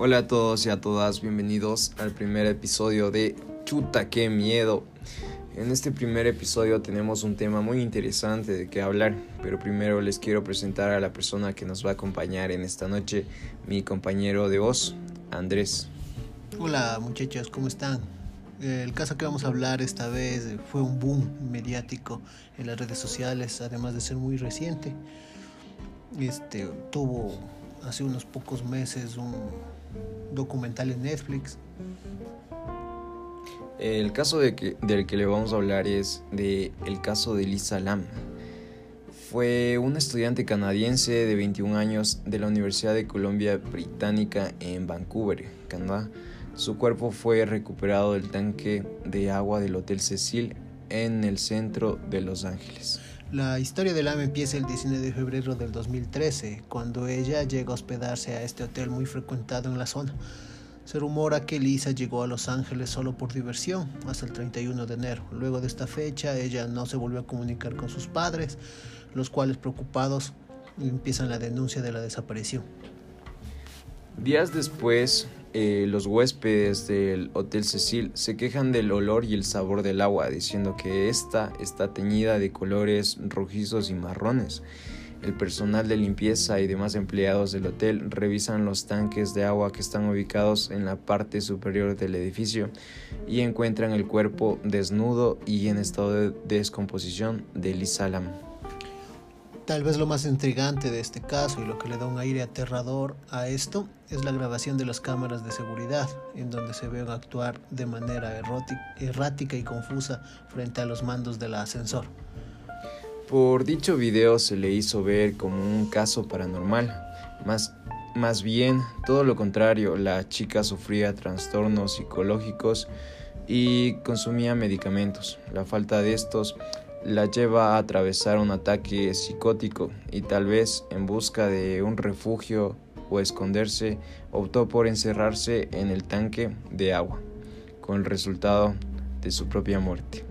Hola a todos y a todas, bienvenidos al primer episodio de Chuta, qué miedo. En este primer episodio tenemos un tema muy interesante de qué hablar, pero primero les quiero presentar a la persona que nos va a acompañar en esta noche, mi compañero de voz, Andrés. Hola muchachos, ¿cómo están? El caso que vamos a hablar esta vez fue un boom mediático en las redes sociales, además de ser muy reciente. Este tuvo hace unos pocos meses un documental en Netflix. El caso del que le vamos a hablar es de el caso de Lisa Lam. Fue una estudiante canadiense de 21 años de la Universidad de Columbia Británica en Vancouver, Canadá su cuerpo fue recuperado del tanque de agua del Hotel Cecil en el centro de Los Ángeles. La historia del AME empieza el 19 de febrero del 2013, cuando ella llega a hospedarse a este hotel muy frecuentado en la zona. Se rumora que Lisa llegó a Los Ángeles solo por diversión hasta el 31 de enero. Luego de esta fecha, ella no se volvió a comunicar con sus padres, los cuales preocupados empiezan la denuncia de la desaparición. Días después, eh, los huéspedes del Hotel Cecil se quejan del olor y el sabor del agua, diciendo que esta está teñida de colores rojizos y marrones. El personal de limpieza y demás empleados del hotel revisan los tanques de agua que están ubicados en la parte superior del edificio y encuentran el cuerpo desnudo y en estado de descomposición de Lam. Tal vez lo más intrigante de este caso y lo que le da un aire aterrador a esto es la grabación de las cámaras de seguridad, en donde se ve actuar de manera errática y confusa frente a los mandos del ascensor. Por dicho video se le hizo ver como un caso paranormal, más, más bien todo lo contrario, la chica sufría trastornos psicológicos y consumía medicamentos. La falta de estos la lleva a atravesar un ataque psicótico y tal vez en busca de un refugio o esconderse optó por encerrarse en el tanque de agua, con el resultado de su propia muerte.